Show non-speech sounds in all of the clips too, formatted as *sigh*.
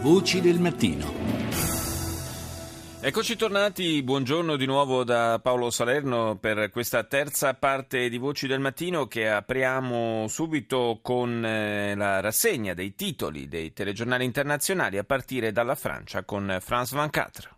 Voci del mattino. Eccoci tornati, buongiorno di nuovo da Paolo Salerno per questa terza parte di Voci del Mattino che apriamo subito con eh, la rassegna dei titoli dei telegiornali internazionali a partire dalla Francia con France 24.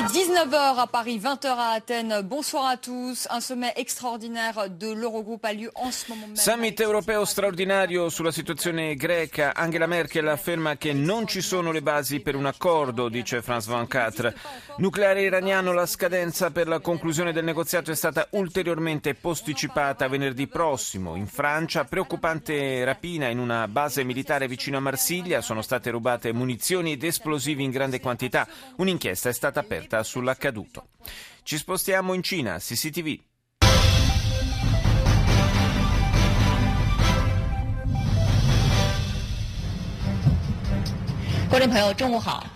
19h à Paris, 20h à Athènes. Bonsoir à tous. Un sommet extraordinaire de l'Eurogroupe a lieu en ce moment même. Summit europeo straordinario sulla situazione greca. Angela Merkel afferma che non ci sono le basi per un accordo, dice France 24. Nucleare iraniano, la scadenza per la conclusione del negoziato è stata ulteriormente posticipata venerdì prossimo. In Francia, preoccupante rapina in una base militare vicino a Marsiglia. Sono state rubate munizioni ed esplosivi in grande quantità. Un'inchiesta è stata aperta sull'accaduto. Ci spostiamo in Cina, CCTV.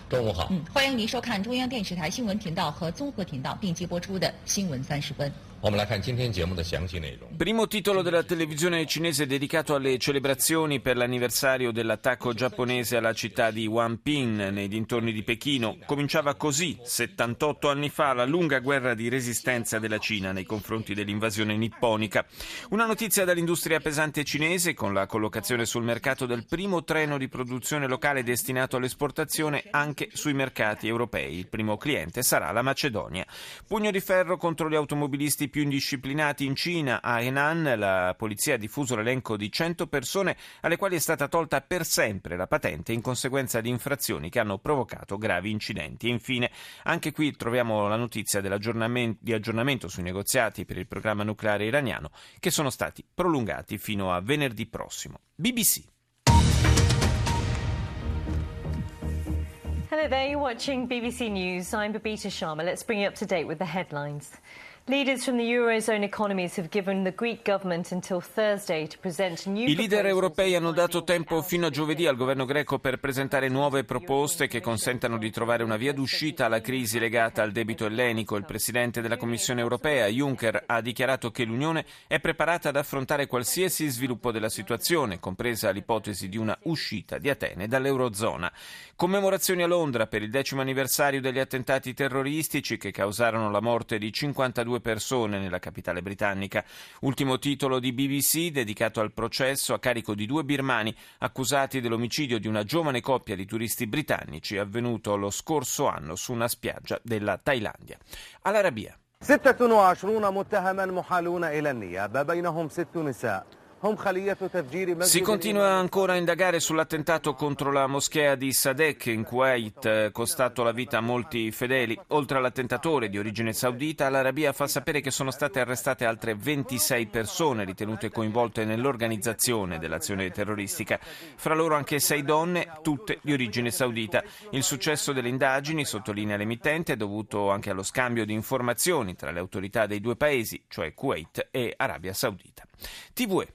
观众朋友，中午好。中午好。嗯，欢迎您收看中央电视台新闻频道和综合频道并机播出的《新闻三十分》。我们来看今天节目的详细内容。 Primo titolo della televisione cinese dedicato alle celebrazioni per l'anniversario dell'attacco giapponese alla città di Wanping nei dintorni di Pechino. Cominciava così, 78 anni fa, la lunga guerra di resistenza della Cina nei confronti dell'invasione nipponica. Una notizia dall'industria pesante cinese con la collocazione sul mercato del primo treno di produzione locale destinato all'esportazione anche sui mercati europei. Il primo cliente sarà la Macedonia. Pugno di ferro contro gli automobilisti più indisciplinati in Cina. A Henan la polizia ha diffuso l'elenco di 100 persone alle quali è stata tolta per sempre la patente in conseguenza di infrazioni che hanno provocato gravi incidenti. E infine, anche qui troviamo la notizia di aggiornamento sui negoziati per il programma nucleare iraniano che sono stati prolungati fino a venerdì prossimo. BBC. Hello there, you're watching BBC News. I'm Babita Sharma. Let's bring you up to date with the headlines. I leader europei hanno dato tempo fino a giovedì al governo greco per presentare nuove proposte che consentano di trovare una via d'uscita alla crisi legata al debito ellenico. Il presidente della Commissione europea, Juncker, ha dichiarato che l'Unione è preparata ad affrontare qualsiasi sviluppo della situazione, compresa l'ipotesi di una uscita di Atene dall'Eurozona. Commemorazioni a Londra per il decimo anniversario degli attentati terroristici che causarono la morte di 52 persone nella capitale britannica. Ultimo titolo di BBC dedicato al processo a carico di due birmani accusati dell'omicidio di una giovane coppia di turisti britannici avvenuto lo scorso anno su una spiaggia della Thailandia. All'Arabia. 26 متهما محالون إلى النيابة بينهم ست نساء هم خلية تفجير si continua ancora a indagare sull'attentato contro la moschea di Sadek in Kuwait, eh, costato la vita a molti fedeli. Oltre all'attentatore di origine saudita, l'Arabia fa sapere che sono state arrestate altre 26 persone ritenute coinvolte nell'organizzazione dell'azione terroristica, fra loro anche sei donne, tutte di origine saudita. Il successo delle indagini, sottolinea l'emittente, è dovuto anche allo scambio di informazioni tra le autorità dei due paesi, cioè Kuwait e Arabia Saudita. TVE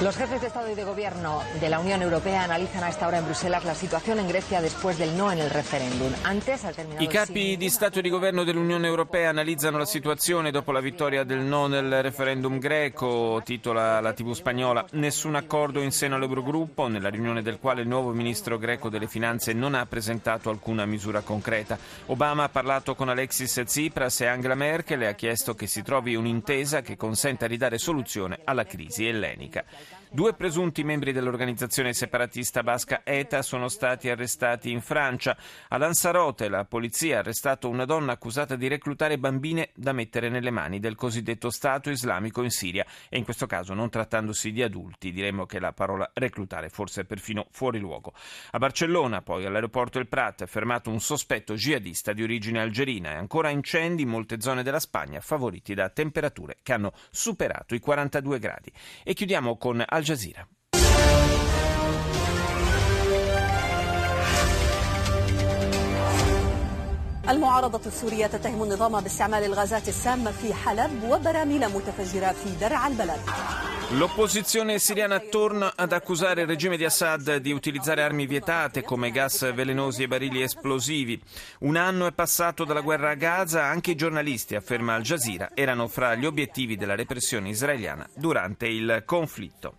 Los jefes de Estado y de Gobierno de la Unión Europea analizan a esta hora en Bruselas la situación en Grecia después del no en el referéndum. Antes, al terminar I capi di Stato e di Governo dell'Unione Europea analizzano la situazione dopo la vittoria del no nel referendum greco, titola la TV spagnola. Nessun accordo in seno all'Eurogruppo, nella riunione del quale il nuovo ministro greco delle finanze non ha presentato alcuna misura concreta. Obama ha parlato con Alexis Tsipras e Angela Merkel e ha chiesto che si trovi un'intesa che consenta di dare soluzione alla crisi ellenica. Due presunti membri dell'organizzazione separatista basca ETA sono stati arrestati in Francia. A Lanzarote la polizia ha arrestato una donna accusata di reclutare bambine da mettere nelle mani del cosiddetto Stato islamico in Siria e in questo caso non trattandosi di adulti, diremmo che la parola reclutare forse è perfino fuori luogo. A Barcellona poi all'aeroporto El Prat è fermato un sospetto jihadista di origine algerina e ancora incendi in molte zone della Spagna favoriti da temperature che hanno superato i 42 gradi. E chiudiamo con Al Jazeera. المعارضة السورية تتهم النظام باستعمال الغازات السامة في حلب وبراميل متفجرة في درع البلد L'opposizione siriana torna ad accusare il regime di Assad di utilizzare armi vietate come gas velenosi e barili esplosivi. Un anno è passato dalla guerra a Gaza, anche i giornalisti, afferma Al Jazeera, erano fra gli obiettivi della repressione israeliana durante il conflitto.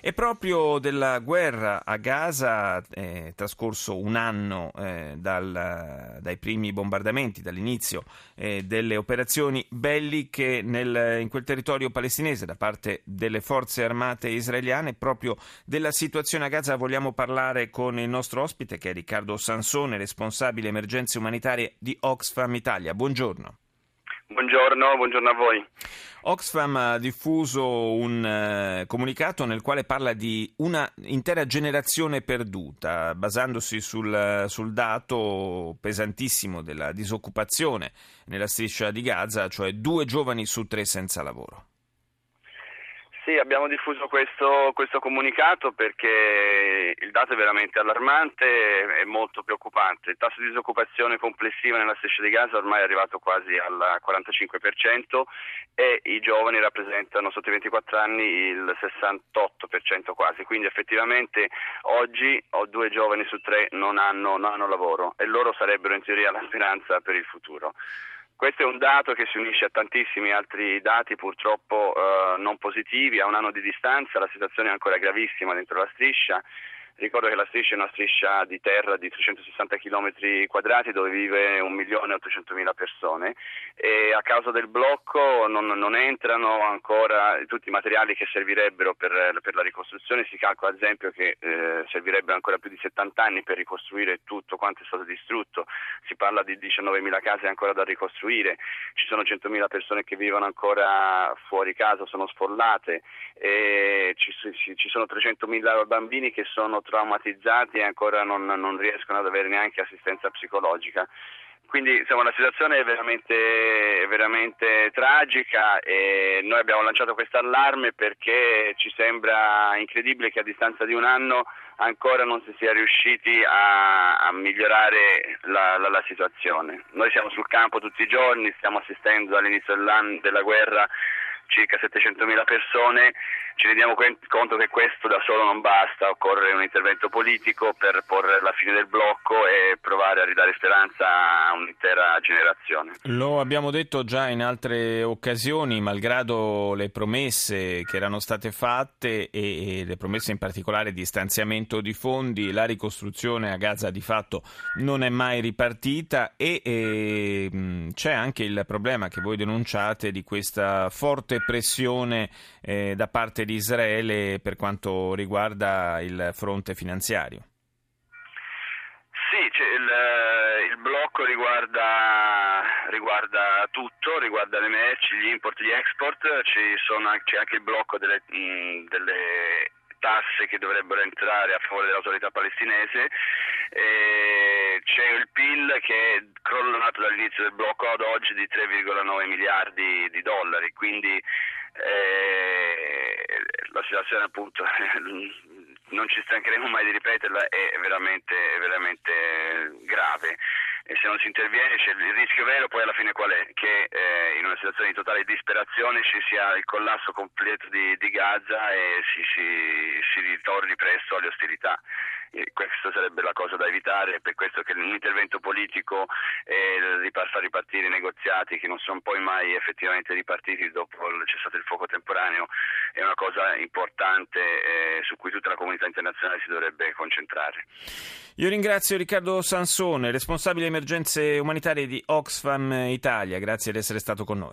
E proprio della guerra a Gaza è trascorso un anno eh, dal, dai primi bombardamenti, dall'inizio eh, delle operazioni belliche nel, in quel territorio palestinese da parte delle forze armate israeliane. Proprio della situazione a Gaza vogliamo parlare con il nostro ospite che è Riccardo Sansone, responsabile emergenze umanitarie di Oxfam Italia. Buongiorno. Buongiorno, buongiorno a voi. Oxfam ha diffuso un eh, comunicato nel quale parla di una intera generazione perduta, basandosi sul, sul, dato pesantissimo della disoccupazione nella striscia di Gaza, cioè due giovani su tre senza lavoro. Sì, abbiamo diffuso questo, questo, comunicato perché il dato è veramente allarmante e molto preoccupante. Il tasso di disoccupazione complessiva nella striscia di Gaza ormai è arrivato quasi al 45% e i giovani rappresentano sotto i 24 anni il 68% quasi, quindi effettivamente oggi ho due giovani su tre non hanno, non hanno lavoro e loro sarebbero in teoria la speranza per il futuro. Questo è un dato che si unisce a tantissimi altri dati purtroppo eh, non positivi, a un anno di distanza la situazione è ancora gravissima dentro la striscia Ricordo che la striscia è una striscia di terra di 360 km quadrati dove vive 1.800.000 persone e a causa del blocco non, non, entrano ancora tutti i materiali che servirebbero per, per la ricostruzione. Si calcola ad esempio che eh, servirebbero ancora più di 70 anni per ricostruire tutto quanto è stato distrutto. Si parla di 19.000 case ancora da ricostruire, ci sono 100.000 persone che vivono ancora fuori casa, sono sfollate, ci, ci sono 300.000 bambini che sono traumatizzati e ancora non, non riescono ad avere neanche assistenza psicologica. Quindi insomma, la situazione è veramente, veramente, tragica e noi abbiamo lanciato questo allarme perché ci sembra incredibile che a distanza di un anno ancora non si sia riusciti a, a migliorare la, la, la, situazione. Noi siamo sul campo tutti i giorni, stiamo assistendo all'inizio della guerra circa 700.000 persone, ci rendiamo conto che questo da solo non basta, occorre un intervento politico per porre la fine del blocco e provare a ridare speranza a un'intera generazione. Lo abbiamo detto già in altre occasioni, malgrado le promesse che erano state fatte e, le promesse in particolare di stanziamento di fondi, la ricostruzione a Gaza di fatto non è mai ripartita e, e c'è anche il problema che voi denunciate di questa forte pressione eh, da parte di Israele per quanto riguarda il fronte finanziario. Sì, il, il, blocco riguarda, riguarda, tutto, riguarda le merci, gli import, gli export, sono, c'è anche il blocco delle, mh, delle tasse che dovrebbero entrare a favore dell'autorità palestinese. E c'è il PIL che è crollato dall'inizio del blocco ad oggi di 3,9 miliardi di dollari, quindi eh, la situazione appunto *laughs* non ci stancheremo mai di ripeterla, è veramente, veramente grave e se non si interviene c'è il rischio vero poi alla fine qual è? Che eh, in una situazione di totale disperazione ci sia il collasso completo di, di Gaza e si, si, si ritorni presto alle ostilità. E questa sarebbe la cosa da evitare, è per questo che l'intervento politico e far ripartire i negoziati che non sono poi mai effettivamente ripartiti dopo il cessato il fuoco temporaneo è una cosa importante eh, su cui tutta la comunità internazionale si dovrebbe concentrare. Io ringrazio Riccardo Sansone, responsabile emergenze umanitarie di Oxfam Italia, grazie di essere stato con noi.